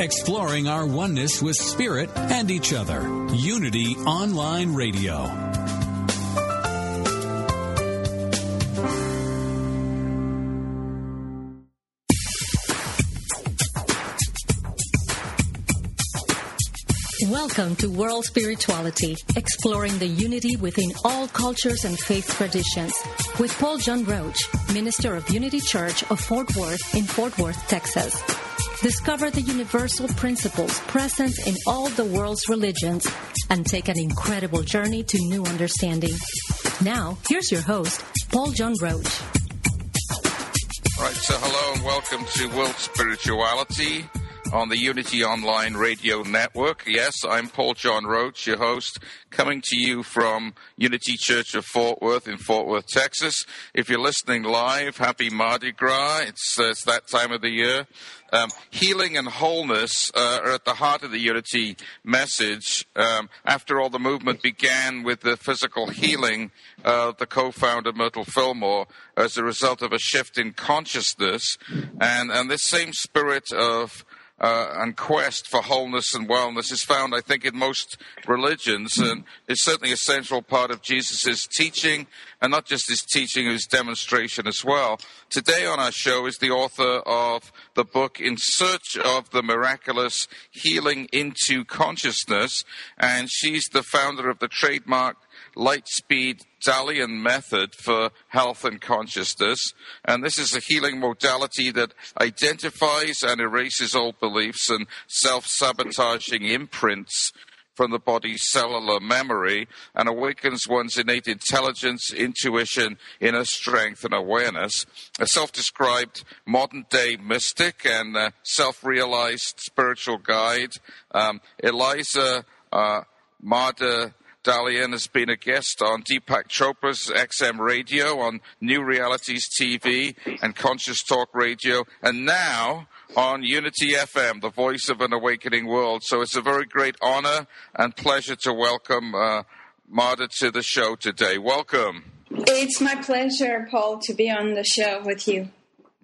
exploring our oneness with Spirit and each other. Unity Online Radio. Welcome to World Spirituality, exploring the unity within all cultures and faith traditions, with Paul John Roach, minister of Unity Church of Fort Worth in Fort Worth, Texas. Discover the universal principles present in all the world's religions and take an incredible journey to new understanding. Now, here's your host, Paul John Roach. All right, so hello and welcome to World Spirituality on the Unity Online Radio Network. Yes, I'm Paul John Roach, your host, coming to you from Unity Church of Fort Worth in Fort Worth, Texas. If you're listening live, happy Mardi Gras. It's, uh, it's that time of the year. Um, healing and wholeness uh, are at the heart of the Unity message. Um, after all, the movement began with the physical healing of the co-founder Myrtle Fillmore as a result of a shift in consciousness, and and this same spirit of uh, and quest for wholeness and wellness is found, I think, in most religions, and is certainly a central part of Jesus' teaching, and not just his teaching, his demonstration as well. Today on our show is the author of the book In Search of the Miraculous Healing into Consciousness, and she's the founder of the trademark Lightspeed Dalian method for health and consciousness. And this is a healing modality that identifies and erases old beliefs and self sabotaging imprints from the body's cellular memory and awakens one's innate intelligence, intuition, inner strength, and awareness. A self described modern day mystic and self realized spiritual guide, um, Eliza uh, Dalian has been a guest on Deepak Chopra's XM Radio, on New Realities TV, and Conscious Talk Radio, and now on Unity FM, the voice of an awakening world. So it's a very great honor and pleasure to welcome uh, Mada to the show today. Welcome. It's my pleasure, Paul, to be on the show with you.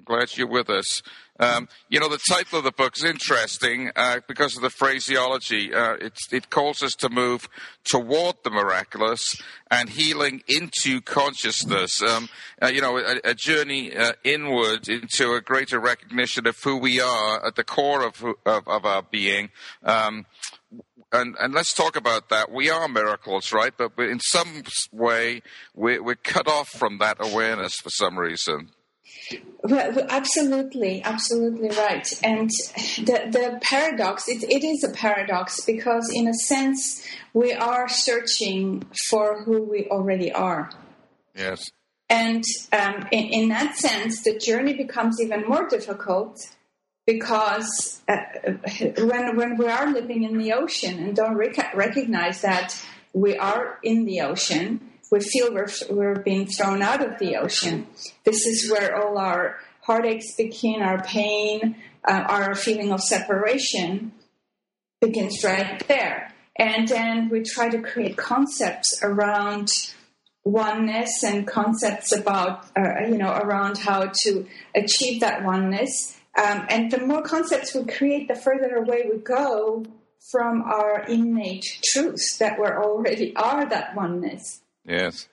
Glad you're with us. Um, you know, the title of the book is interesting uh, because of the phraseology. Uh, it calls us to move toward the miraculous and healing into consciousness. Um, uh, you know, a, a journey uh, inward into a greater recognition of who we are at the core of, of, of our being. Um, and, and, let's talk about that. We are miracles, right? But in some way, we're, we're cut off from that awareness for some reason. Well, absolutely, absolutely right. And the, the paradox, it, it is a paradox because, in a sense, we are searching for who we already are. Yes. And um, in, in, that sense, the journey becomes even more difficult because uh, when, when we are living in the ocean and don't rec- recognize that we are in the ocean, we feel we're, we're being thrown out of the ocean. This is where all our heartaches begin, our pain, uh, our feeling of separation begins right there. And then we try to create concepts around oneness and concepts about, uh, you know, around how to achieve that oneness. Um, and the more concepts we create, the further away we go from our innate truths that we already are that oneness. Yes.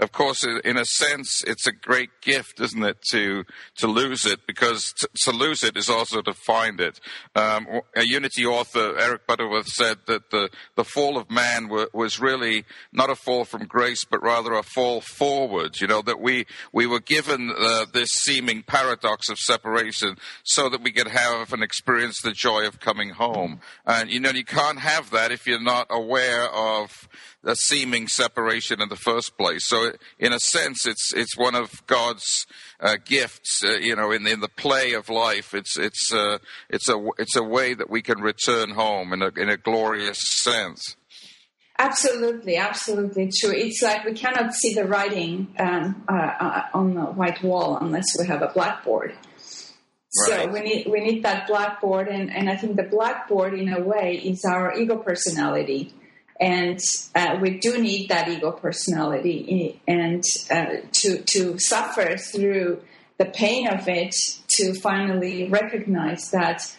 Of course, in a sense, it's a great gift, isn't it, to to lose it? Because to, to lose it is also to find it. Um, a Unity author, Eric Butterworth, said that the the fall of man was really not a fall from grace, but rather a fall forward. You know that we we were given uh, this seeming paradox of separation so that we could have and experience the joy of coming home. And you know you can't have that if you're not aware of a seeming separation in the first place. So, in a sense, it's it's one of God's uh, gifts. Uh, you know, in in the play of life, it's it's uh, it's a it's a way that we can return home in a in a glorious sense. Absolutely, absolutely true. It's like we cannot see the writing um, uh, uh, on the white wall unless we have a blackboard. Right. So we need we need that blackboard, and, and I think the blackboard, in a way, is our ego personality and uh, we do need that ego personality and uh, to to suffer through the pain of it to finally recognize that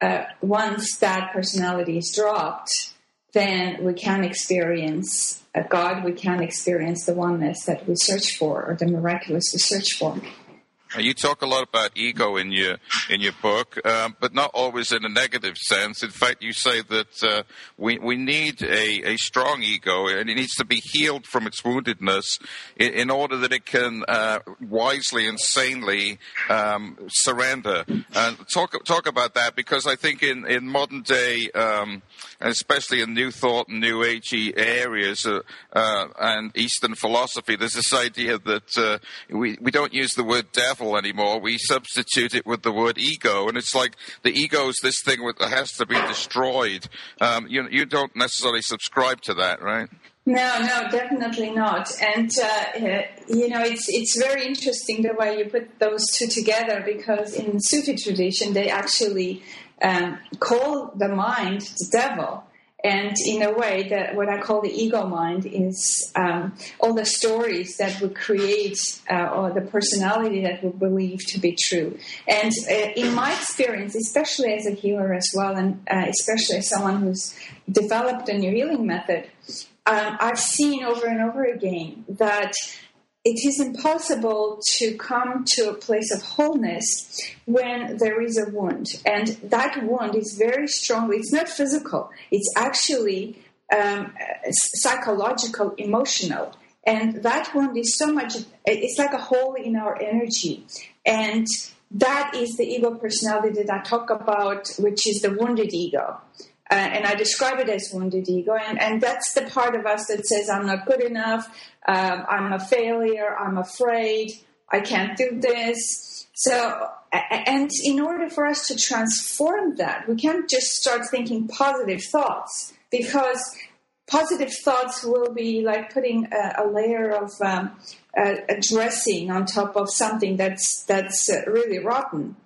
uh, once that personality is dropped, then we can experience a God, we can experience the oneness that we search for, or the miraculous we search for. You talk a lot about ego in your in your book, um, but not always in a negative sense. In fact, you say that uh, we we need a, a strong ego, and it needs to be healed from its woundedness in, in order that it can uh, wisely and sanely um, surrender. And talk talk about that because I think in in modern day, um, especially in New Thought and New Agey areas uh, uh and Eastern philosophy, there's this idea that uh, we we don't use the word devil anymore. We substitute it with the word ego, and it's like the ego is this thing that has to be destroyed. Um, you you don't necessarily subscribe to that, right? No, no, definitely not. And uh, you know, it's it's very interesting the way you put those two together because in Sufi tradition they actually um, call the mind the devil. And in a way, that what I call the ego mind is um, all the stories that we create uh, or the personality that we believe to be true. And uh, in my experience, especially as a healer as well, and uh, especially as someone who's developed a new healing method, um, I've seen over and over again that it is impossible to come to a place of wholeness when there is a wound. And that wound is very strong. it's not physical, it's actually um, psychological, emotional. And that wound is so much, it's like a hole in our energy. And that is the ego personality that I talk about, which is the wounded ego. Uh, and I describe it as wounded ego, and, and that's the part of us that says, I'm not good enough, um, I'm a failure, I'm afraid, I can't do this. So, and in order for us to transform that, we can't just start thinking positive thoughts because positive thoughts will be like putting a, a layer of um, dressing on top of something that's that's uh, really rotten.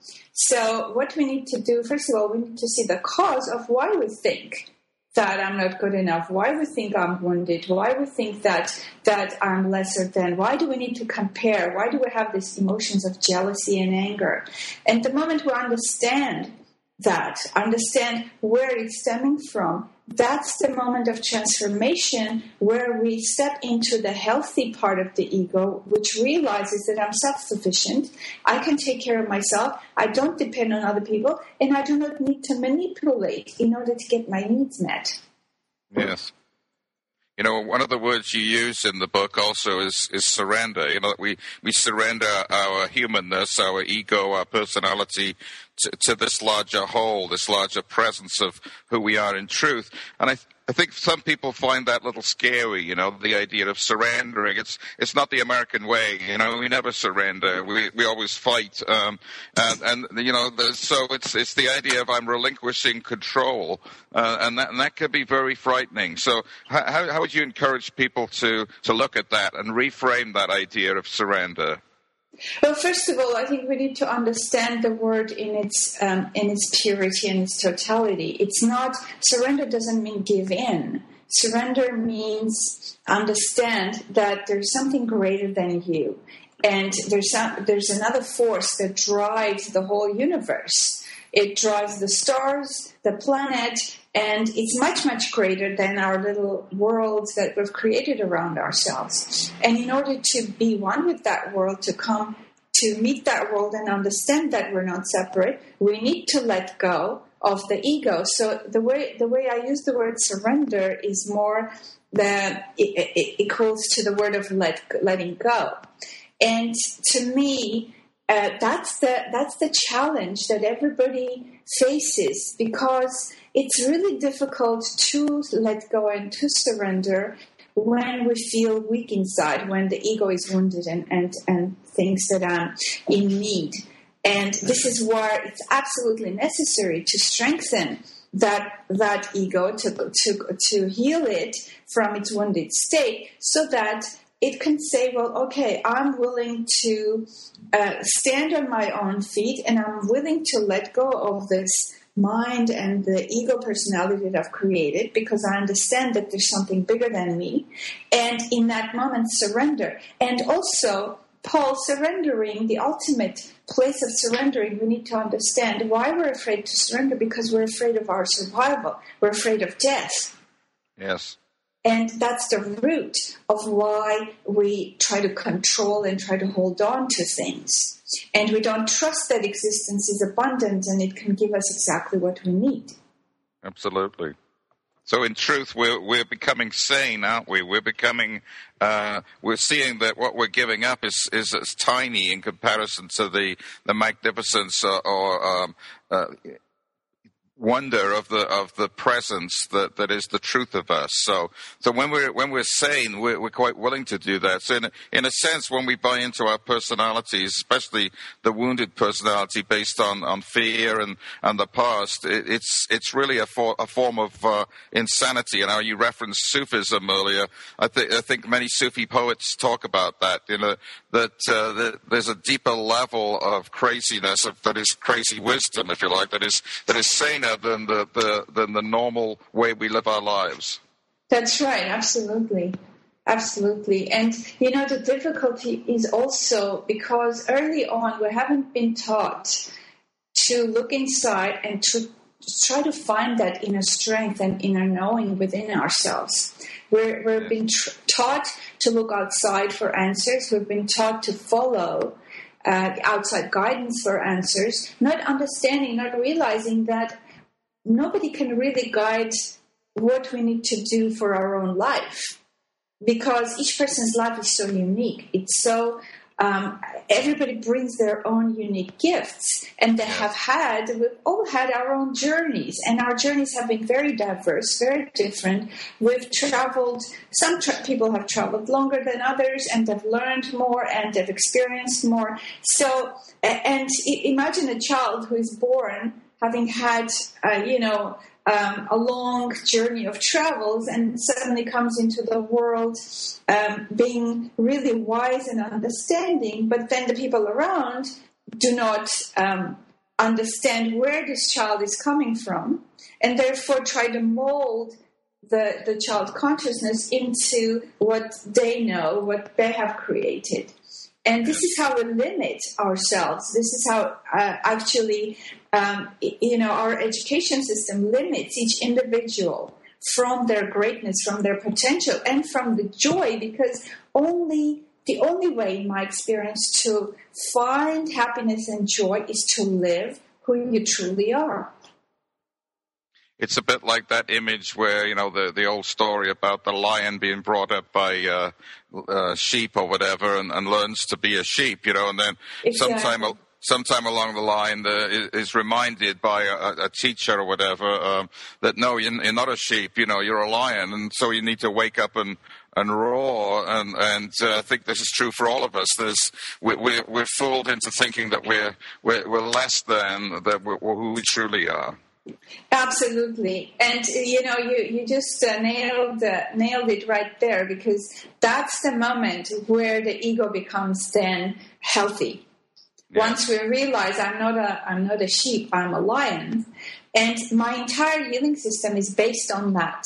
So, what we need to do, first of all, we need to see the cause of why we think that I'm not good enough, why we think I'm wounded, why we think that that I'm lesser than, why do we need to compare, why do we have these emotions of jealousy and anger? And the moment we understand that, understand where it's stemming from, that's the moment of transformation where we step into the healthy part of the ego, which realizes that I'm self sufficient, I can take care of myself, I don't depend on other people, and I do not need to manipulate in order to get my needs met. Yes. You know, one of the words you use in the book also is, is surrender. You know, we, we surrender our humanness, our ego, our personality to, to this larger whole, this larger presence of who we are in truth. And I, I think some people find that a little scary, you know, the idea of surrendering. It's it's not the American way, you know. We never surrender. We we always fight, um, and, and you know, the, so it's it's the idea of I'm relinquishing control, uh, and that and that can be very frightening. So how how would you encourage people to to look at that and reframe that idea of surrender? Well, first of all, I think we need to understand the word in its um, in its purity and its totality. It's not surrender doesn't mean give in. Surrender means understand that there's something greater than you, and there's some, there's another force that drives the whole universe. It drives the stars, the planet, and it's much, much greater than our little worlds that we've created around ourselves. And in order to be one with that world, to come to meet that world and understand that we're not separate, we need to let go of the ego. So the way the way I use the word surrender is more that it, it equals to the word of let letting go. And to me, uh, that's the that's the challenge that everybody faces because it's really difficult to let go and to surrender when we feel weak inside, when the ego is wounded and, and, and thinks that I'm in need. And this is where it's absolutely necessary to strengthen that that ego to, to, to heal it from its wounded state so that it can say, well, okay, I'm willing to uh, stand on my own feet and I'm willing to let go of this mind and the ego personality that I've created because I understand that there's something bigger than me. And in that moment, surrender. And also, Paul, surrendering, the ultimate place of surrendering, we need to understand why we're afraid to surrender because we're afraid of our survival. We're afraid of death. Yes. And that's the root of why we try to control and try to hold on to things. And we don't trust that existence is abundant and it can give us exactly what we need. Absolutely. So in truth, we're we're becoming sane, aren't we? We're becoming uh, we're seeing that what we're giving up is, is, is tiny in comparison to the the magnificence uh, or um, uh, wonder of the of the presence that, that is the truth of us. So so when we're when we're sane, we're, we're quite willing to do that. So in a, in a sense, when we buy into our personalities, especially the wounded personality based on, on fear and, and the past, it, it's it's really a, for, a form of uh, insanity. And how you referenced Sufism earlier, I, th- I think many Sufi poets talk about that. You know that, uh, that there's a deeper level of craziness of, that is crazy wisdom, if you like, that is that is saner than the, the than the normal way we live our lives. That's right, absolutely. Absolutely. And you know, the difficulty is also because early on we haven't been taught to look inside and to try to find that inner strength and inner knowing within ourselves. We're, we've been tr- taught to look outside for answers. We've been taught to follow uh, outside guidance for answers, not understanding, not realizing that nobody can really guide what we need to do for our own life because each person's life is so unique. It's so um, everybody brings their own unique gifts, and they have had we've all had our own journeys, and our journeys have been very diverse, very different. We've traveled. Some tra- people have traveled longer than others, and they've learned more and they've experienced more. So, and imagine a child who is born having had, uh, you know, um, a long journey of travels and suddenly comes into the world um, being really wise and understanding, but then the people around do not um, understand where this child is coming from and therefore try to mold the, the child consciousness into what they know, what they have created. And this is how we limit ourselves. This is how uh, actually, um, you know, our education system limits each individual from their greatness, from their potential, and from the joy, because only the only way, in my experience, to find happiness and joy is to live who you truly are it's a bit like that image where you know the the old story about the lion being brought up by uh, uh, sheep or whatever, and, and, learns to be a sheep, you know, and then exactly. sometime sometime along the line the, is reminded by a, a teacher or whatever um, that no, you're, you're, not a sheep, you know, you're a lion, and so you need to wake up and and roar. And, and uh, I think this is true for all of us. There's, we, we're, we're fooled into thinking that we're, we're, we're less than that we're, who we truly are. Absolutely, and you know, you you just uh, nailed uh, nailed it right there because that's the moment where the ego becomes then healthy. Yeah. Once we realize I'm not a I'm not a sheep, I'm a lion, and my entire healing system is based on that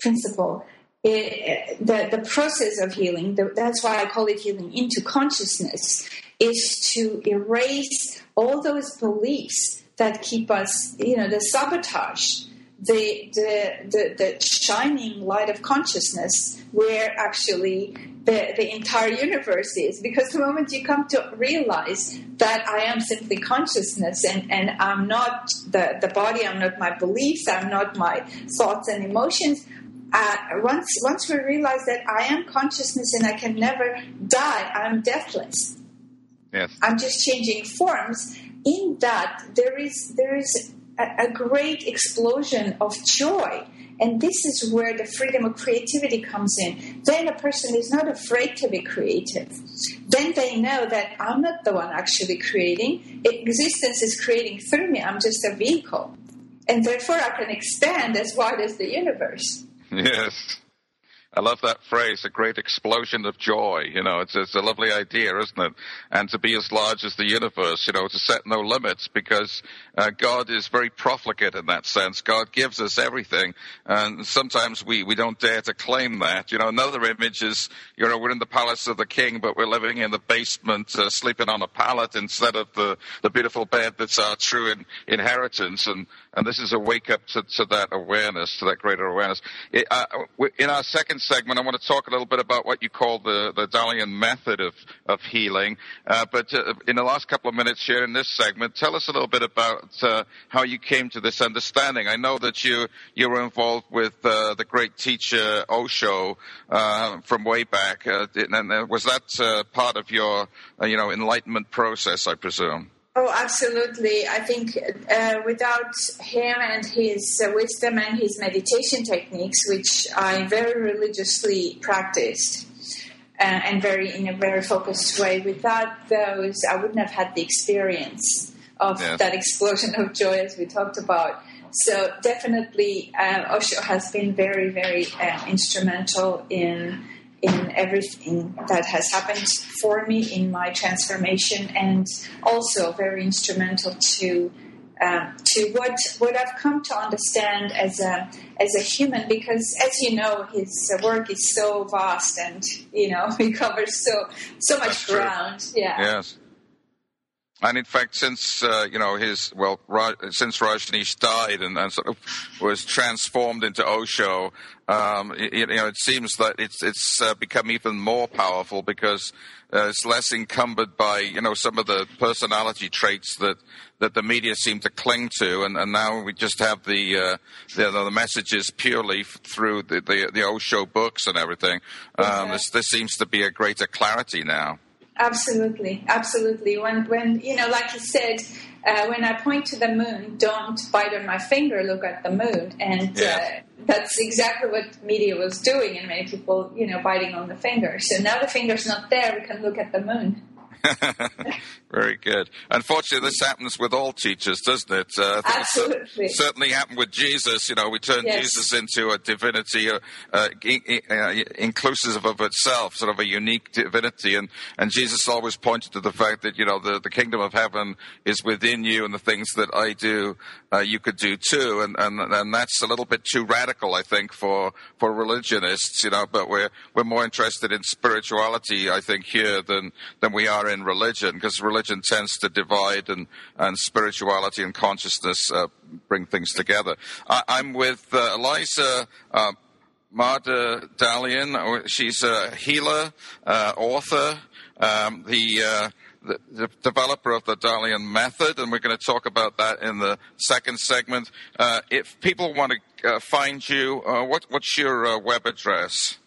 principle. It, the the process of healing, the, that's why I call it healing into consciousness, is to erase all those beliefs that keep us, you know, the sabotage, the, the, the, the shining light of consciousness where actually the, the entire universe is. Because the moment you come to realize that I am simply consciousness and, and I'm not the, the body, I'm not my beliefs, I'm not my thoughts and emotions, uh, once once we realize that I am consciousness and I can never die, I'm deathless. Yes. I'm just changing forms in that there is there is a, a great explosion of joy and this is where the freedom of creativity comes in. Then a person is not afraid to be creative. Then they know that I'm not the one actually creating. Existence is creating through me. I'm just a vehicle. And therefore I can expand as wide as the universe. Yes. I love that phrase, a great explosion of joy. You know, it's, it's a lovely idea, isn't it? And to be as large as the universe, you know, to set no limits because uh, God is very profligate in that sense. God gives us everything. And sometimes we, we don't dare to claim that. You know, another image is, you know, we're in the palace of the king, but we're living in the basement, uh, sleeping on a pallet instead of the, the beautiful bed that's our true in, inheritance. And, and this is a wake up to, to that awareness, to that greater awareness. It, uh, in our second segment, I want to talk a little bit about what you call the, the Dalian method of, of healing. Uh, but uh, in the last couple of minutes here in this segment, tell us a little bit about uh, how you came to this understanding. I know that you, you were involved with uh, the great teacher Osho uh, from way back. and was that part of your you know, enlightenment process, I presume? Oh, absolutely. I think uh, without him and his uh, wisdom and his meditation techniques, which I very religiously practiced uh, and very in a very focused way, without those, I wouldn't have had the experience of yes. that explosion of joy as we talked about. So definitely, uh, Osho has been very, very uh, instrumental in in everything that has happened for me in my transformation, and also very instrumental to um, to what what I've come to understand as a as a human. Because as you know, his work is so vast, and you know he covers so so much ground. Yeah. Yes. And in fact, since uh, you know his well, Raj, since Rajneesh died and, and, sort of was transformed into Osho, um, it, you know, it seems that it's it's uh, become even more powerful because uh, it's less encumbered by you know some of the personality traits that that the media seem to cling to, and, and now we just have the uh, the, the, messages purely f- through the, the, the Osho books and everything. Um, this, this seems to be a greater clarity now. Absolutely, absolutely. When when you know, like you said, uh, when I point to the moon, don't bite on my finger. Look at the moon, and yeah. uh, that's exactly what media was doing, and many people, you know, biting on the finger. So now the finger's not there. We can look at the moon. Very good. Unfortunately, this happens with all teachers, doesn't it? Uh, Absolutely. It certainly happened with Jesus. You know, we turned yes. Jesus into a divinity uh, uh, uh, inclusive of itself, sort of a unique divinity. And, and Jesus always pointed to the fact that, you know, the, the kingdom of heaven is within you and the things that I do, uh, you could do too. And, and, and that's a little bit too radical, I think, for, for religionists, you know, but we're, we're more interested in spirituality, I think, here than, than we are in religion, because religion tends to divide and, and spirituality and consciousness uh, bring things together. I, am with uh, Eliza uh, Mada Dalian. She's a healer, uh, author, um, the, uh, the, the, developer of the Dalian method, and we're going to talk about that in the second segment. Uh, if people want to uh, find you, what, what's your web address?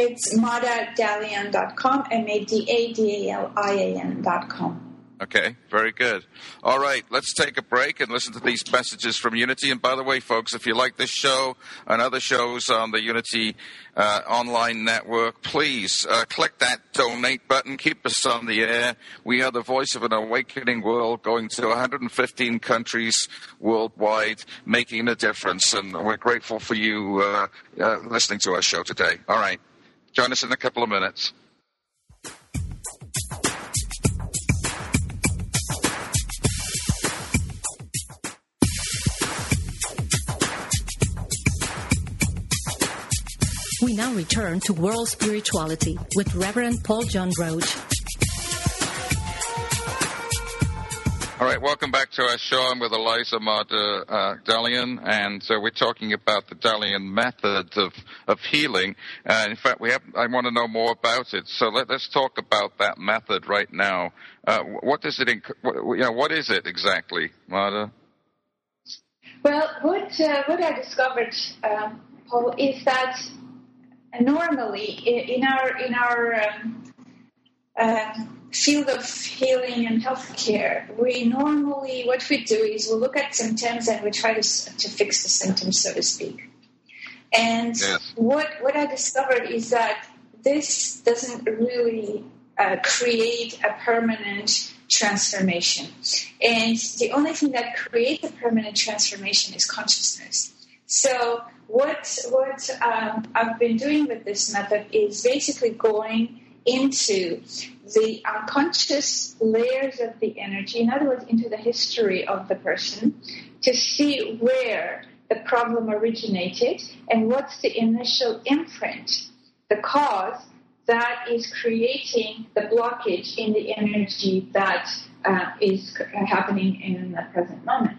It's madadalian.com, M-A-D-A-D-A-L-I-A-N.com. Okay, very good. All right, let's take a break and listen to these messages from Unity. And by the way, folks, if you like this show and other shows on the Unity uh, online network, please uh, click that donate button. Keep us on the air. We are the voice of an awakening world going to 115 countries worldwide, making a difference. And we're grateful for you uh, uh listening to our show today. All right. Join us in a couple of minutes. We now return to World Spirituality with Reverend Paul John Roach. All right, welcome back to our show. I'm with Eliza Mada uh, Dalian, and uh, we're talking about the Dalian method of, of healing. Uh, in fact, we have, I want to know more about it. So let, us talk about that method right now. Uh, what does it, inc- what, you know, what is it exactly, Mada? Well, what uh, what I discovered, um, Paul, is that normally in, our in our um, uh, field of healing and healthcare, we normally, what we do is we look at symptoms and we try to, to fix the symptoms, so to speak. And yes. what, what I discovered is that this doesn't really uh, create a permanent transformation. And the only thing that creates a permanent transformation is consciousness. So what what um, I've been doing with this method is basically going into the unconscious layers of the energy, in other words, into the history of the person, to see where the problem originated and what's the initial imprint, the cause that is creating the blockage in the energy that uh, is happening in the present moment.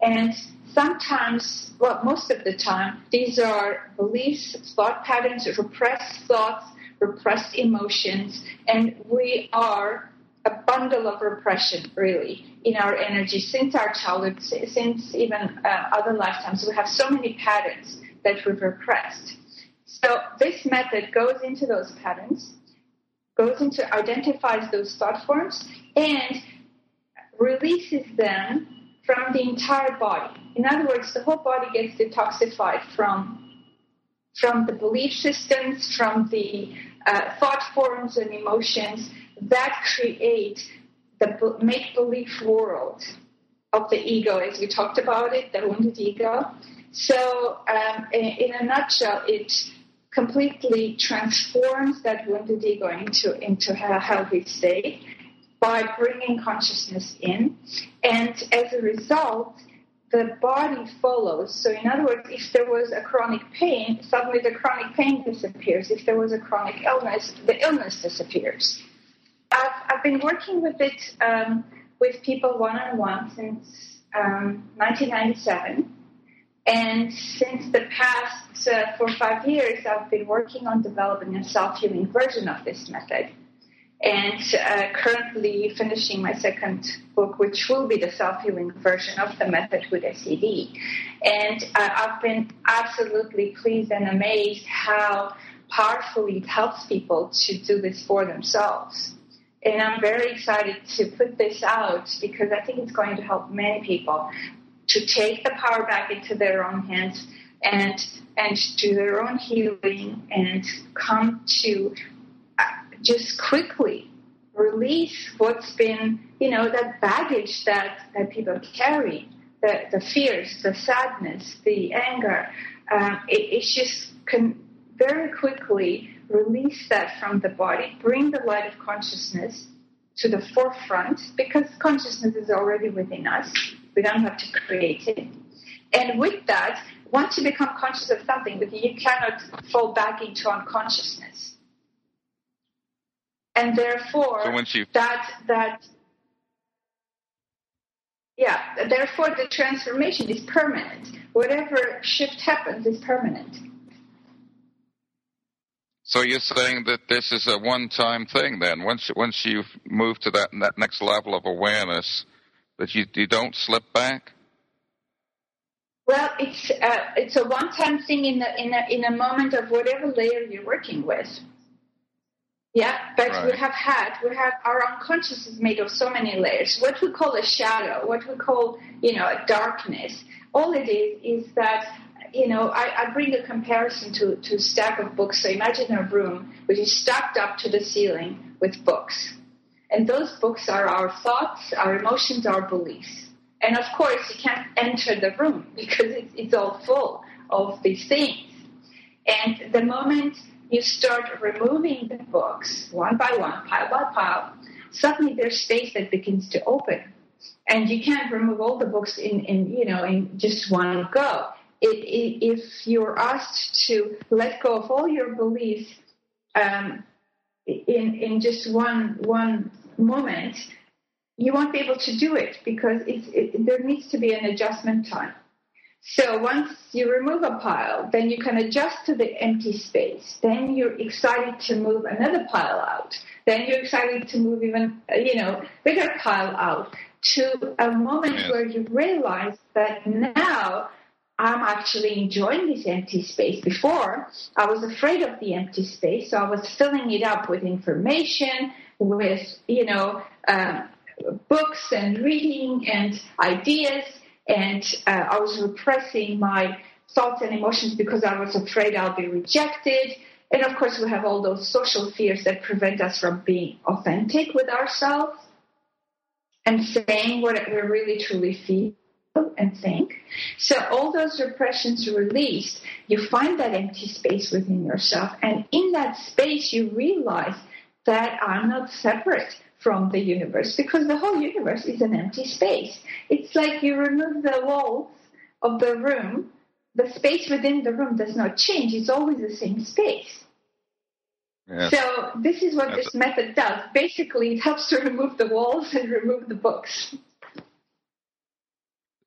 And sometimes, well, most of the time, these are beliefs, thought patterns, repressed thoughts, repressed emotions, and we are a bundle of repression, really, in our energy since our childhood, since even uh, other lifetimes. We have so many patterns that we've repressed. So this method goes into those patterns, goes into identifies those thought forms, and releases them from the entire body. In other words, the whole body gets detoxified from from the belief systems, from the uh, thought forms and emotions that create the make believe world of the ego, as we talked about it, the wounded ego. So, um, in, in, a nutshell, it completely transforms that wounded ego into, into a healthy state by bringing consciousness in. And as a result, the body follows. So, in other words, if there was a chronic pain, suddenly the chronic pain disappears. If there was a chronic illness, the illness disappears. I've, I've been working with it um, with people one on one since um, 1997. And since the past uh, four or five years, I've been working on developing a self healing version of this method and uh, currently finishing my second book, which will be the self-healing version of the method with SED. And uh, I've been absolutely pleased and amazed how powerfully it helps people to do this for themselves. And I'm very excited to put this out because I think it's going to help many people to take the power back into their own hands and and do their own healing and come to just quickly release what's been, you know, that baggage that, that people carry, the, the fears, the sadness, the anger. Um, it, it's just can very quickly release that from the body, bring the light of consciousness to the forefront because consciousness is already within us. We don't have to create it. And with that, once you become conscious of something, you cannot fall back into unconsciousness and therefore so once you that that yeah therefore the transformation is permanent. Whatever shift happens is permanent. So you're saying that this is a one-time thing then? Once once you move to that that next level of awareness that you you don't slip back? Well, it's uh, it's a one-time thing in a, in a in a moment of whatever layer you're working with. Yeah, but right. we have had, we have, our unconscious is made of so many layers. What we call a shadow, what we call, you know, a darkness. All it is, is that, you know, I, I bring a comparison to, to a stack of books. So imagine a room which is stacked up to the ceiling with books. And those books are our thoughts, our emotions, our beliefs. And of course, you can't enter the room because it's, it's all full of these things. And the moment you start removing the books one by one, pile by pile, suddenly there's space that begins to open. And you can't remove all the books in, in you know, in just one go. It, it, if you're asked to let go of all your beliefs um, in, in just one, one moment, you won't be able to do it because it, there needs to be an adjustment time. So once you remove a pile, then you can adjust to the empty space. Then you're excited to move another pile out. Then you're excited to move even, you know, bigger pile out to a moment yes. where you realize that now I'm actually enjoying this empty space. Before, I was afraid of the empty space, so I was filling it up with information, with, you know, uh, books and reading and ideas and uh, I was repressing my thoughts and emotions because I was afraid I'll be rejected. And of course, we have all those social fears that prevent us from being authentic with ourselves and saying what we really truly feel. and think. So all those repressions released, you find that empty space within yourself. And in that space, you realize that I'm not separate from the universe because the whole universe is an empty space. It's like you remove the walls of the room, the space within the room does not change, it's always the same space. Yes. So this is what That's this method does. Basically, it helps to remove the walls and remove the books.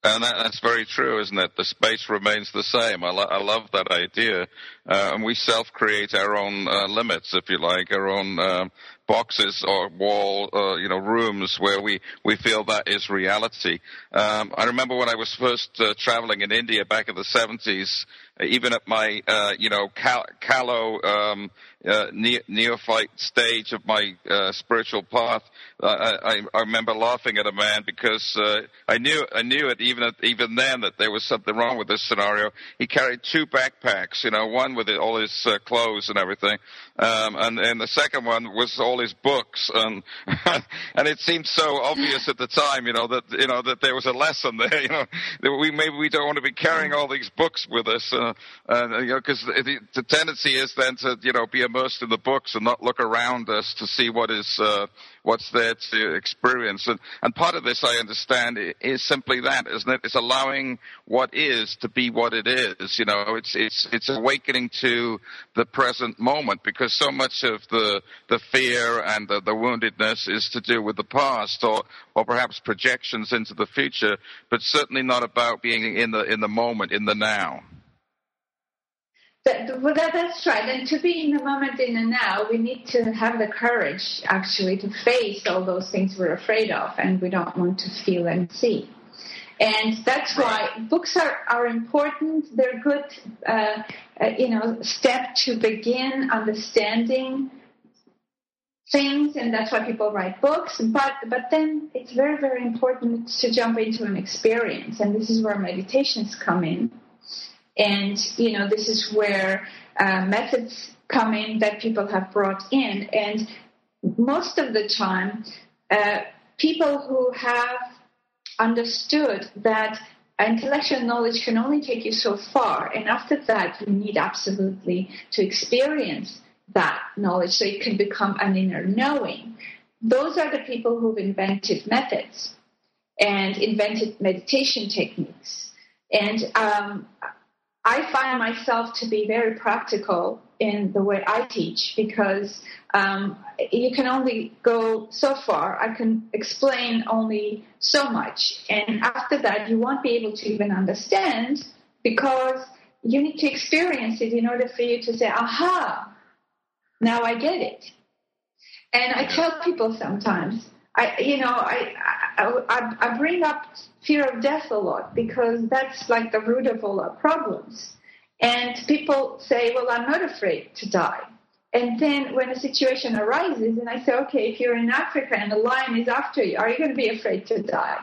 And that, that's very true, isn't it? The space remains the same. I, lo- I love that idea. Uh, and we self-create our own uh, limits, if you like, our own um, boxes or wall, uh, you know, rooms where we, we feel that is reality. Um, I remember when I was first uh, traveling in India back in the 70s, even at my, uh, you know, cal- callow um, uh, neophyte stage of my uh, spiritual path, I, I, remember laughing at a man because uh, I knew I knew it even at, even then that there was something wrong with this scenario. He carried two backpacks, you know, one with all his uh, clothes and everything, um, and and the second one was all his books, and and it seemed so obvious at the time, you know, that you know that there was a lesson there, you know, that we maybe we don't want to be carrying all these books with us, uh, uh, you know, because the, the tendency is then to you know be immersed in the books and not look around us to see what is uh, what's there to experience. And, and part of this, I understand, is simply that, isn't it? It's allowing what is to be what it is. You know, it's it's it's awakening to the present moment because so much of the the fear and the, the woundedness is to do with the past or or perhaps projections into the future, but certainly not about being in the in the moment, in the now. That, well, that, that's right. And to be in the moment, in the now, we need to have the courage actually to face all those things we're afraid of and we don't want to feel and see. And that's why books are, are important. They're good, uh, uh, you know, step to begin understanding things, and that's why people write books. But but then it's very very important to jump into an experience, and this is where meditations come in and, you know, this is where uh, methods come in that people have brought in. And most of the time, uh, people who have understood that intellectual knowledge can only take you so far, and after that, you need absolutely to experience that knowledge so it can become an inner knowing. Those are the people who've invented methods and invented meditation techniques. And um, I find myself to be very practical in the way I teach because um, you can only go so far. I can explain only so much. And after that, you won't be able to even understand because you need to experience it in order for you to say, aha, now I get it. And I tell people sometimes, I, you know, I, I, I bring up fear of death a lot because that's like the root of all our problems. And people say, well, I'm not afraid to die. And then when a situation arises, and I say, okay, if you're in Africa and a lion is after you, are you going to be afraid to die?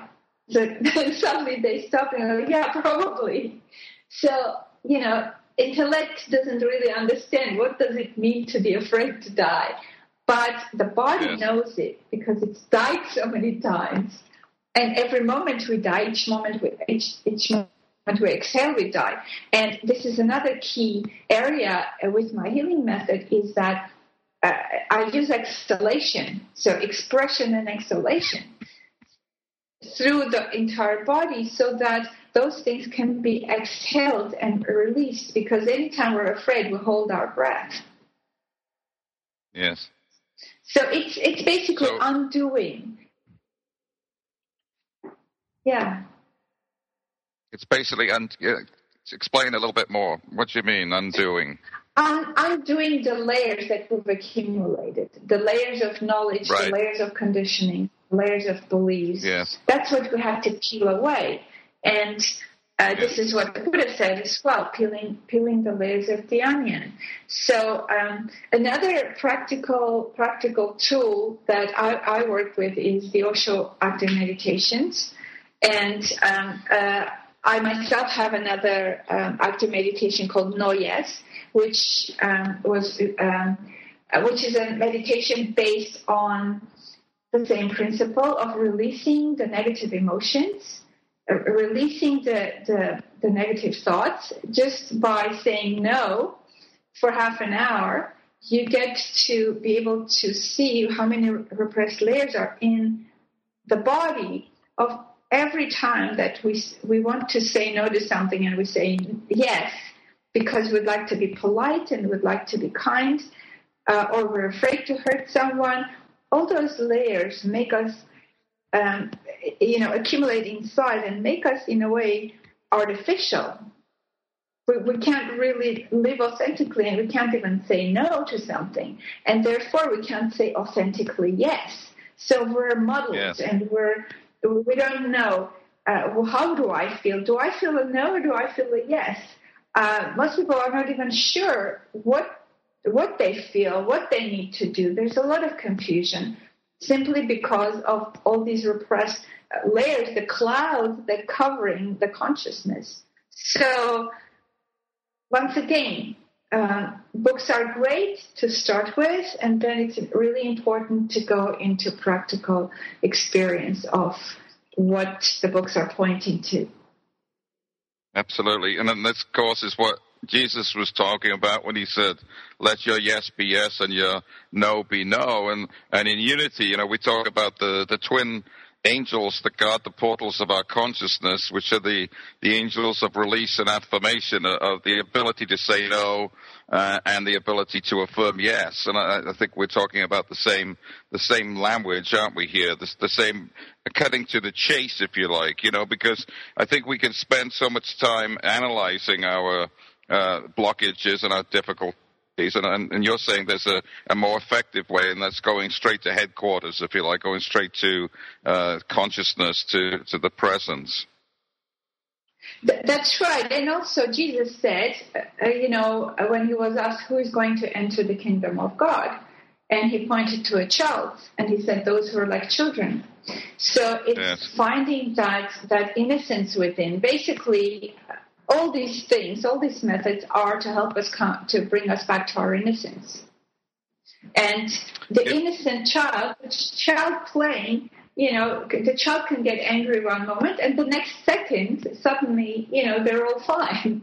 So then suddenly they stop and go, yeah, probably. So, you know, intellect doesn't really understand what does it mean to be afraid to die. But the body knows it because it's died so many times. And every moment we die, each moment we, each, each moment we exhale, we die. And this is another key area with my healing method is that uh, I use exhalation, so expression and exhalation through the entire body so that those things can be exhaled and released because anytime we're afraid, we hold our breath. Yes. So it's it's basically so, undoing. Yeah. It's basically un- explain a little bit more. What do you mean undoing? Um, undoing the layers that we've accumulated, the layers of knowledge, right. the layers of conditioning, layers of beliefs. Yes. That's what we have to peel away. And uh, this is what the Buddha said as well, peeling, peeling the layers of the onion. So um, another practical practical tool that I, I, work with is the Osho active meditations, and um, uh, I myself have another um, active meditation called No Yes, which um, was um, which is a meditation based on the same principle of releasing the negative emotions uh, releasing the, the, the negative thoughts just by saying no for half an hour, you get to be able to see how many repressed layers are in the body of every time that we we want to say no to something and we say yes because we'd like to be polite and we'd like to be kind uh, or we're afraid to hurt someone. All those layers make us um, you know accumulate inside and make us in a way artificial we, we can't really live authentically and we can't even say no to something and therefore we can't say authentically yes so we're muddled yes. and we're we don't know uh, well, how do I feel? Do I feel a no or do I feel a yes? Uh, most people are not even sure what what they feel, what they need to do. There's a lot of confusion simply because of all these repressed uh, layers, the clouds that covering the consciousness. So once again, uh, books are great to start with, and then it's really important to go into practical experience of what the books are pointing to. Absolutely. And then this, course, is what Jesus was talking about when he said, let your yes be yes and your no be no. And, and in unity, you know, we talk about the, the twin angels that guard the portals of our consciousness, which are the, the angels of release and affirmation, uh, of the ability to say no uh, and the ability to affirm yes. And I, I, think we're talking about the same the same language, aren't we? Here, the, the same cutting to the chase, if you like. You know, because I think we can spend so much time analyzing our uh, blockages and our difficult and, and, you're saying there's a, a, more effective way, and that's going straight to headquarters, if you like, going straight to uh, consciousness, to, to the presence. That's right. And also, Jesus said, uh, you know, when he was asked who is going to enter the kingdom of God, and he pointed to a child, and he said, those who are like children. So it's yes. finding that, that innocence within. Basically, all these things, all these methods are to help us come, to bring us back to our innocence. And the innocent child, the child playing, you know, the child can get angry one moment, and the next second, suddenly, you know, they're all fine.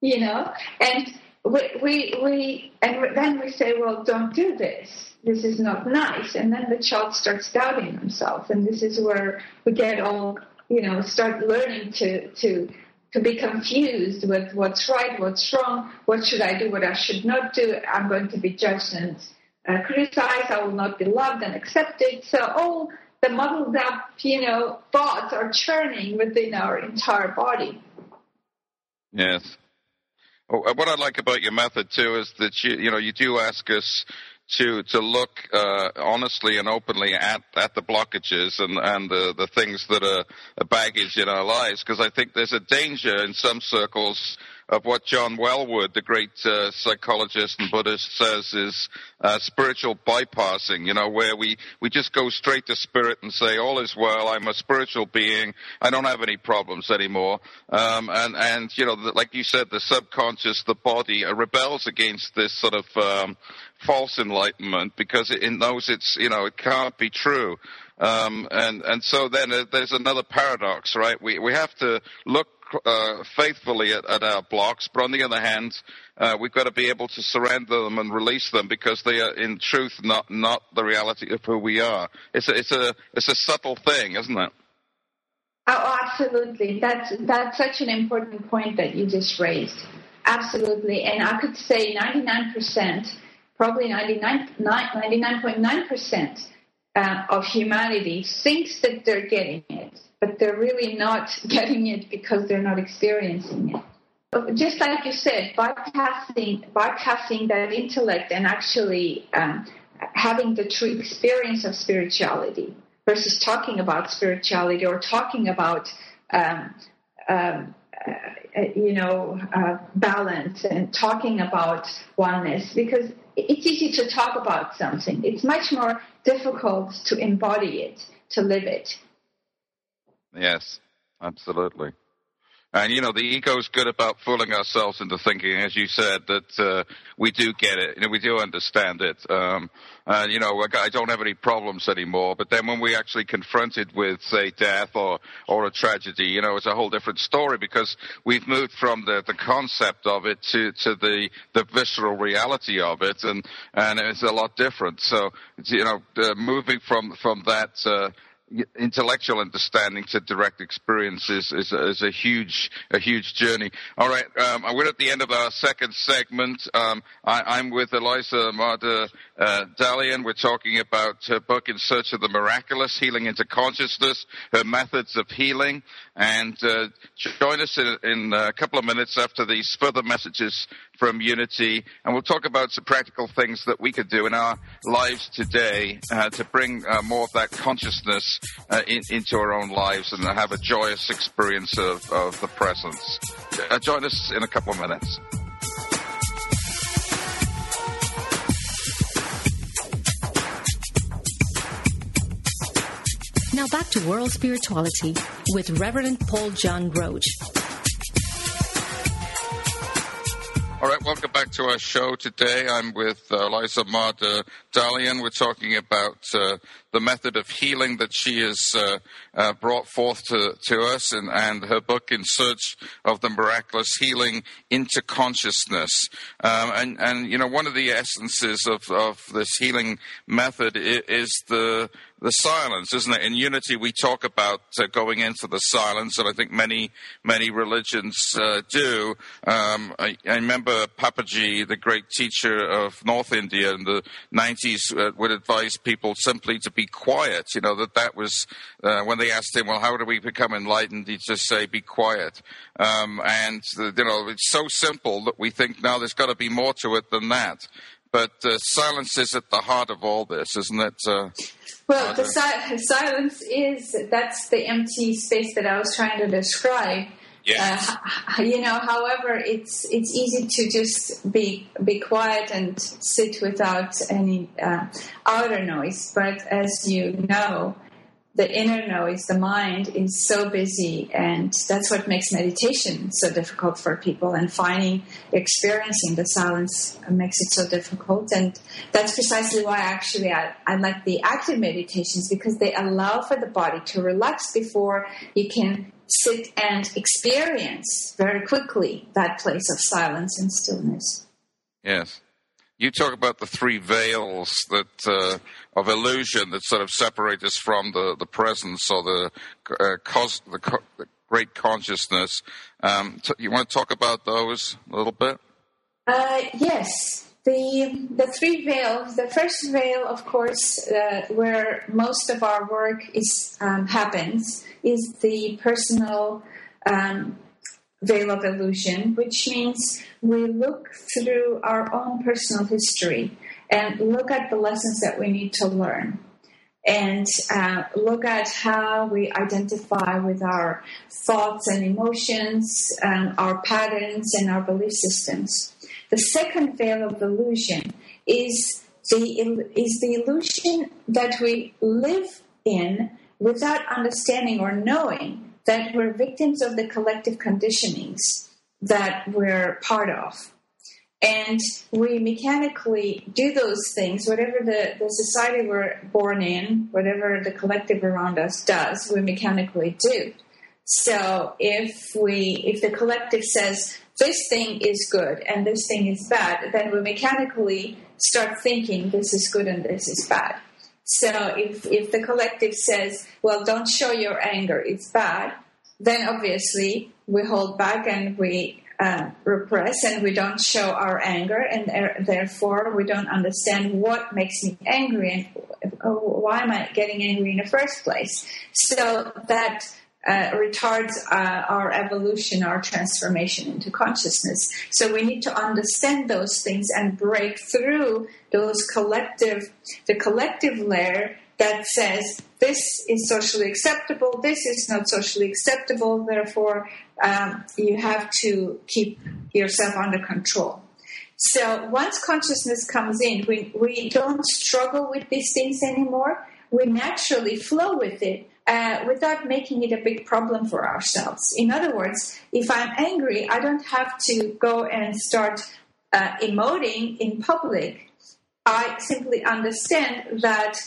You know, and we we we and then we say, well, don't do this. This is not nice. And then the child starts doubting themselves, and this is where we get all, you know, start learning to to to be confused with what's right, what's wrong, what should I do, what I should not do. I'm going to be judged and uh, criticized. I will not be loved and accepted. So all the muddled up, you know, thoughts are churning within our entire body. Yes. What I like about your method too is that you, you know, you do ask us to to look uh, honestly and openly at at the blockages and and the the things that are a baggage in our lives because I think there's a danger in some circles of what John Welwood, the great uh, psychologist and Buddhist, says is uh, spiritual bypassing. You know, where we we just go straight to spirit and say, "All is well. I'm a spiritual being. I don't have any problems anymore." Um, and and you know, the, like you said, the subconscious, the body, uh, rebels against this sort of um, false enlightenment because it, knows it's you know it can't be true. Um, and and so then uh, there's another paradox, right? We we have to look uh, faithfully at, at, our blocks, but on the other hand, uh, we've got to be able to surrender them and release them because they are, in truth, not not the reality of who we are. It's a, it's a it's a subtle thing, isn't it? Oh, absolutely. That's that's such an important point that you just raised. Absolutely, and I could say 99%, probably 99.9% uh, of humanity thinks that they're getting it but they're really not getting it because they're not experiencing it. Just like you said, bypassing, bypassing that intellect and actually um, having the true experience of spirituality versus talking about spirituality or talking about, um, um, uh, you know, uh, balance and talking about oneness because it's easy to talk about something. It's much more difficult to embody it, to live it. Yes, absolutely. And you know, the ego's good about fooling ourselves into thinking, as you said, that uh, we do get it, you know, we do understand it. Um, and you know, I don't have any problems anymore. But then when we actually confronted with, say, death or or a tragedy, you know, it's a whole different story because we've moved from the the concept of it to to the the visceral reality of it, and and it's a lot different. So you know, uh, moving from from that. Uh, intellectual understanding to direct experience is, is, a huge a huge journey. All right, um, we're at the end of our second segment. Um, I, am with Eliza Mada uh, Dalian. We're talking about her book In Search of the Miraculous: Healing into Consciousness, her methods of healing. And uh, join us in, in, a couple of minutes after these further messages from Unity, and we'll talk about some practical things that we could do in our lives today uh, to bring uh, more of that consciousness uh, in, into our own lives and have a joyous experience of, of the presence. Uh, join us in a couple of minutes. Now back to World Spirituality with Reverend Paul John Roach. All right, welcome back to our show today. I'm with uh, Eliza Mada uh, Dalian. We're talking about uh, the method of healing that she has uh, uh, brought forth to, to us and, and, her book, In Search of the Miraculous Healing into Consciousness. Um, and, and, you know, one of the essences of, of this healing method is the the silence, isn't it? In Unity, we talk about uh, going into the silence, and I think many, many religions uh, do. Um, I, I, remember Papaji, the great teacher of North India in the 90s, uh, would advise people simply to be quiet. You know, that that was, uh, when they asked him, well, how do we become enlightened? He'd just say, be quiet. Um, and, you know, it's so simple that we think, now there's got to be more to it than that but uh, silence is at the heart of all this, isn't it? Uh, well, the si- silence is that's the empty space that I was trying to describe. Yes. Uh, you know, however, it's it's easy to just be be quiet and sit without any uh, outer noise. But as you know, the inner noise, the mind is so busy, and that's what makes meditation so difficult for people. And finding, experiencing the silence makes it so difficult. And that's precisely why actually I, I like the active meditations because they allow for the body to relax before you can sit and experience very quickly that place of silence and stillness. Yes you talk about the three veils that uh, of illusion that sort of separate us from the, the presence or the uh, cos- the, co- the, great consciousness. Um, t- you want to talk about those a little bit? Uh, yes. The the three veils. The first veil, of course, uh, where most of our work is um, happens, is the personal um, veil of illusion, which means we look through our own personal history and look at the lessons that we need to learn and uh, look at how we identify with our thoughts and emotions, um, our patterns, and our belief systems. The second veil of illusion is the, is the illusion that we live in without understanding or knowing that we're victims of the collective conditionings that we're part of. And we mechanically do those things, whatever the, the society we're born in, whatever the collective around us does, we mechanically do. So if we, if the collective says this thing is good and this thing is bad, then we mechanically start thinking this is good and this is bad. So if, if the collective says, well, don't show your anger, it's bad, then obviously we hold back and we uh, repress and we don't show our anger and therefore we don't understand what makes me angry and why am I getting angry in the first place. So that uh, retards uh, our evolution, our transformation into consciousness. So we need to understand those things and break through those collective, the collective layer that says this is socially acceptable, this is not socially acceptable, therefore um, you have to keep yourself under control. So once consciousness comes in, we, we don't struggle with these things anymore. We naturally flow with it uh, without making it a big problem for ourselves. In other words, if I'm angry, I don't have to go and start uh, emoting in public. I simply understand that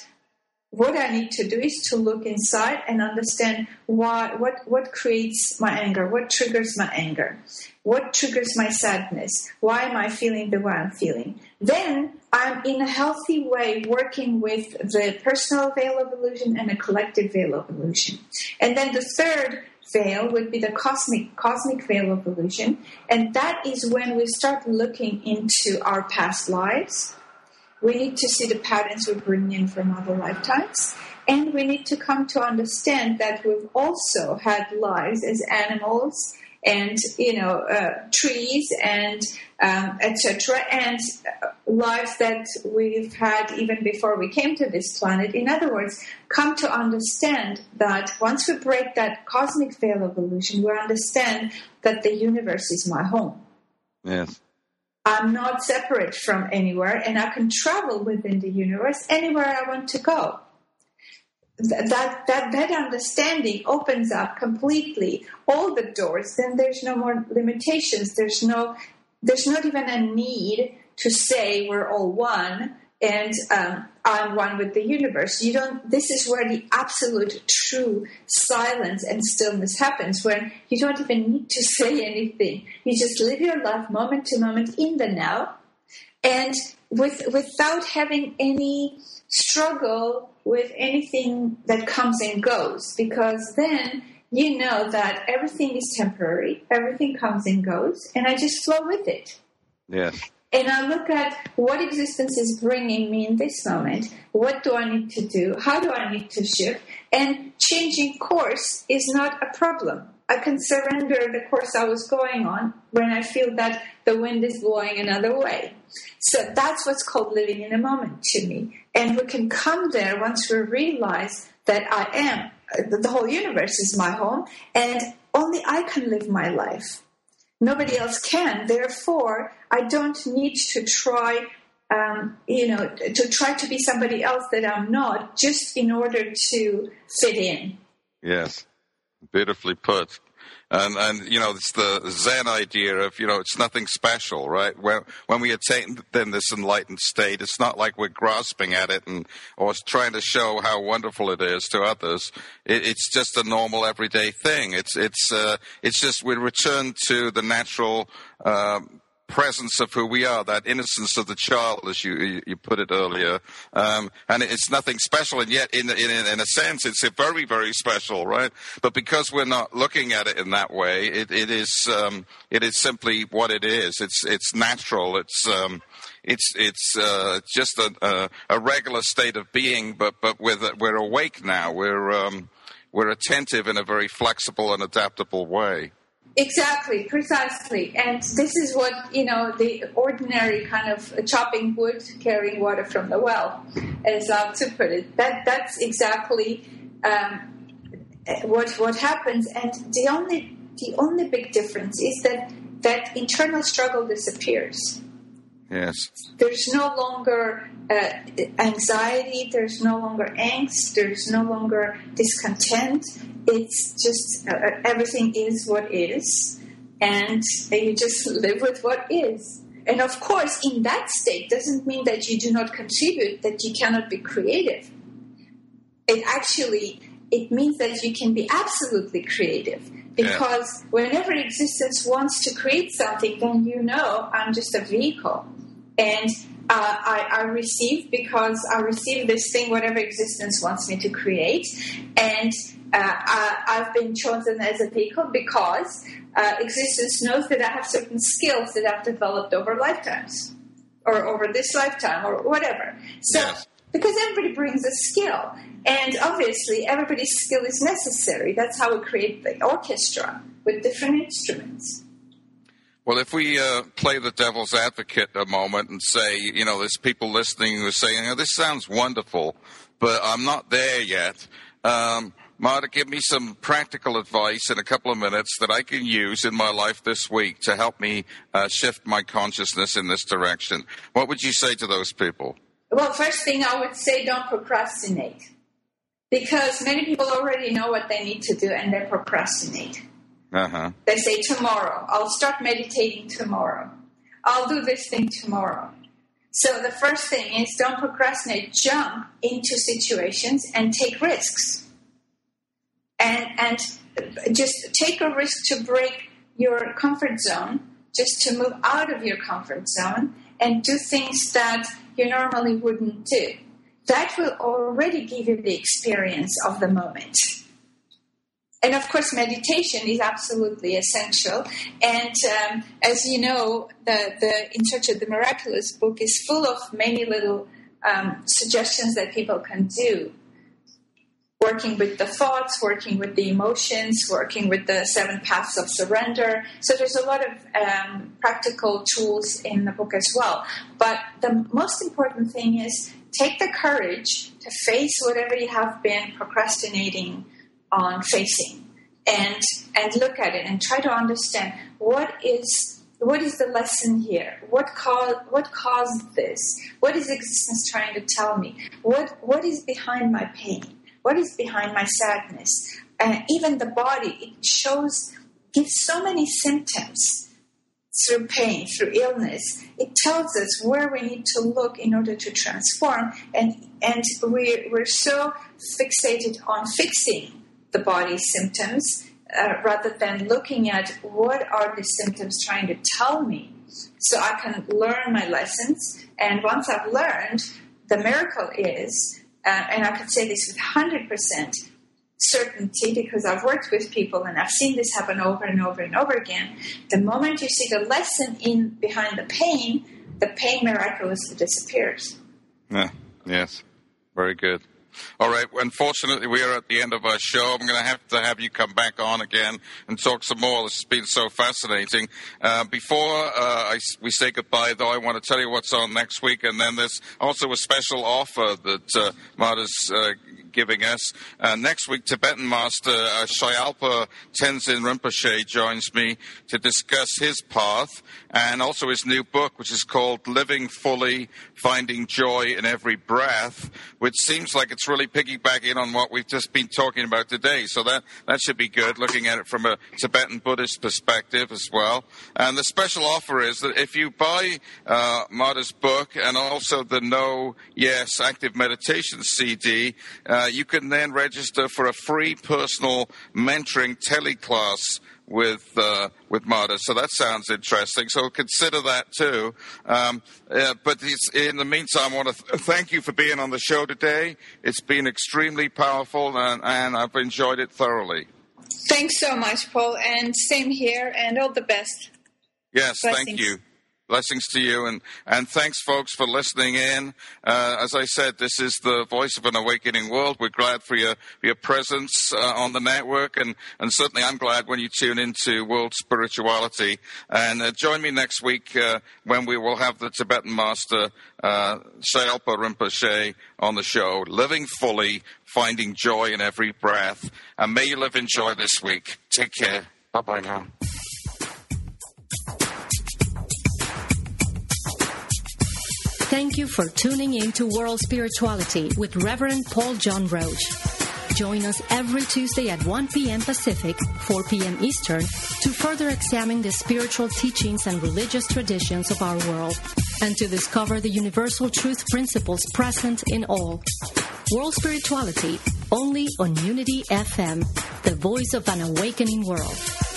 what I need to do is to look inside and understand why, what, what creates my anger, what triggers my anger, what triggers my sadness, why am I feeling the way I'm feeling. Then I'm in a healthy way working with the personal veil of illusion and a collective veil of illusion. And then the third veil would be the cosmic cosmic veil of illusion, and that is when we start looking into our past lives we need to see the patterns we bring in from other lifetimes. And we need to come to understand that we've also had lives as animals and you know uh, trees and um, etc and uh, lives that we've had even before we came to this planet in other words come to understand that once we break that cosmic veil of illusion we understand that the universe is my home yes I'm not separate from anywhere and I can travel within the universe anywhere I want to go. That, that, that understanding opens up completely all the doors. Then there's no more limitations. There's no, there's not even a need to say we're all one and um, I'm one with the universe. You don't. This is where the absolute true silence and stillness happens, when you don't even need to say anything. You just live your life moment to moment in the now, and with without having any struggle with anything that comes and goes, because then you know that everything is temporary, everything comes and goes, and I just flow with it. Yes and I look at what existence is bringing me in this moment. What do I need to do? How do I need to shift? And changing course is not a problem. I can surrender the course I was going on when I feel that the wind is blowing another way. So that's what's called living in a moment to me. And we can come there once we realize that I am, the whole universe is my home, and only I can live my life. Nobody else can. Therefore, I don't need to try, um, you know, to try to be somebody else that I'm not, just in order to fit in. Yes, beautifully put and and you know it's the Zen idea of you know it's nothing special, right? When when we attain then this enlightened state, it's not like we're grasping at it and or trying to show how wonderful it is to others. It, it's just a normal everyday thing. It's it's uh, it's just we return to the natural. Um, presence of who we are, that innocence of the child, as you you put it earlier, um, and it's nothing special, and yet in, in in a sense it's very very special, right? But because we're not looking at it in that way, it, it is um, it is simply what it is. It's it's natural. It's um, it's it's uh, just a, a, a regular state of being, but but with we're awake now. We're um, we're attentive in a very flexible and adaptable way. Exactly, precisely. And this is what, you know, the ordinary kind of chopping wood, carrying water from the well, as I to put it. That, that's exactly um, what, what happens. And the only, the only big difference is that that internal struggle disappears. Yes. There's no longer uh, anxiety, there's no longer angst, there's no longer discontent. It's just uh, uh, everything is what is, and you just live with what is. And of course, in that state doesn't mean that you do not contribute, that you cannot be creative. It actually it means that you can be absolutely creative because yeah. whenever existence wants to create something, then you know I'm just a vehicle and uh, I, I, receive because I receive this thing, whatever existence wants me to create, and uh, I, have been chosen as a vehicle because uh, existence knows that I have certain skills that I've developed over lifetimes, or over this lifetime, or whatever. So, yes. Because everybody brings a skill, and obviously everybody's skill is necessary. That's how we create the orchestra with different instruments. Well, if we uh, play the devil's advocate a moment and say, you know, there's people listening who are saying, this sounds wonderful, but I'm not there yet. Um, Mada, give me some practical advice in a couple of minutes that I can use in my life this week to help me uh, shift my consciousness in this direction. What would you say to those people? Well, first thing I would say, don't procrastinate. Because many people already know what they need to do and they procrastinate. Uh-huh. They say, tomorrow, I'll start meditating tomorrow. I'll do this thing tomorrow. So the first thing is don't procrastinate, jump into situations and take risks. And, and just take a risk to break your comfort zone, just to move out of your comfort zone and do things that you normally wouldn't do. That will already give you the experience of the moment. And of course, meditation is absolutely essential. And um, as you know, the, the In Search of the Miraculous book is full of many little um, suggestions that people can do working with the thoughts, working with the emotions, working with the seven paths of surrender. So there's a lot of um, practical tools in the book as well. But the most important thing is take the courage to face whatever you have been procrastinating on facing and and look at it and try to understand what is what is the lesson here? What caused what caused this? What is existence trying to tell me? What what is behind my pain? What is behind my sadness? And even the body, it shows, gives so many symptoms through pain, through illness. It tells us where we need to look in order to transform, and and we we're so fixated on fixing the body's symptoms uh, rather than looking at what are the symptoms trying to tell me, so I can learn my lessons. And once I've learned, the miracle is uh, and I could say this with 100% certainty because I've worked with people and I've seen this happen over and over and over again. The moment you see the lesson in behind the pain, the pain miraculously disappears. Yeah, yes, very good. All right. Unfortunately, we are at the end of our show. I'm going to have to have you come back on again and talk some more. This has been so fascinating. Uh, before uh, I, we say goodbye, though, I want to tell you what's on next week, and then there's also a special offer that uh, Mada's uh, giving us. Uh, next week, Tibetan Master uh, Shyalpa Tenzin Rinpoche joins me to discuss his path and also his new book, which is called Living Fully, Finding Joy in Every Breath, which seems like it's really piggybacking on what we've just been talking about today. So that, that should be good, looking at it from a Tibetan Buddhist perspective as well. And the special offer is that if you buy uh, book and also the No Yes Active Meditation CD, uh, you can then register for a free personal mentoring teleclass with uh, with Mada. So that sounds interesting. So consider that too. Um, uh, but in the meantime, I want to th- thank you for being on the show today. It's been extremely powerful, and, and I've enjoyed it thoroughly. Thanks so much, Paul, and same here, and all the best. Yes, Blessings. thank you. Blessings to you, and, and thanks, folks, for listening in. Uh, as I said, this is the voice of an awakening world. We're glad for your your presence uh, on the network, and, and certainly I'm glad when you tune into World Spirituality. And uh, join me next week uh, when we will have the Tibetan Master uh, Shyalpa Rinpoche on the show, living fully, finding joy in every breath. And may you live in joy this week. Take care. Bye bye now. Thank you for tuning in to World Spirituality with Reverend Paul John Roach. Join us every Tuesday at 1 p.m. Pacific, 4 p.m. Eastern, to further examine the spiritual teachings and religious traditions of our world and to discover the universal truth principles present in all. World Spirituality, only on Unity FM, the voice of an awakening world.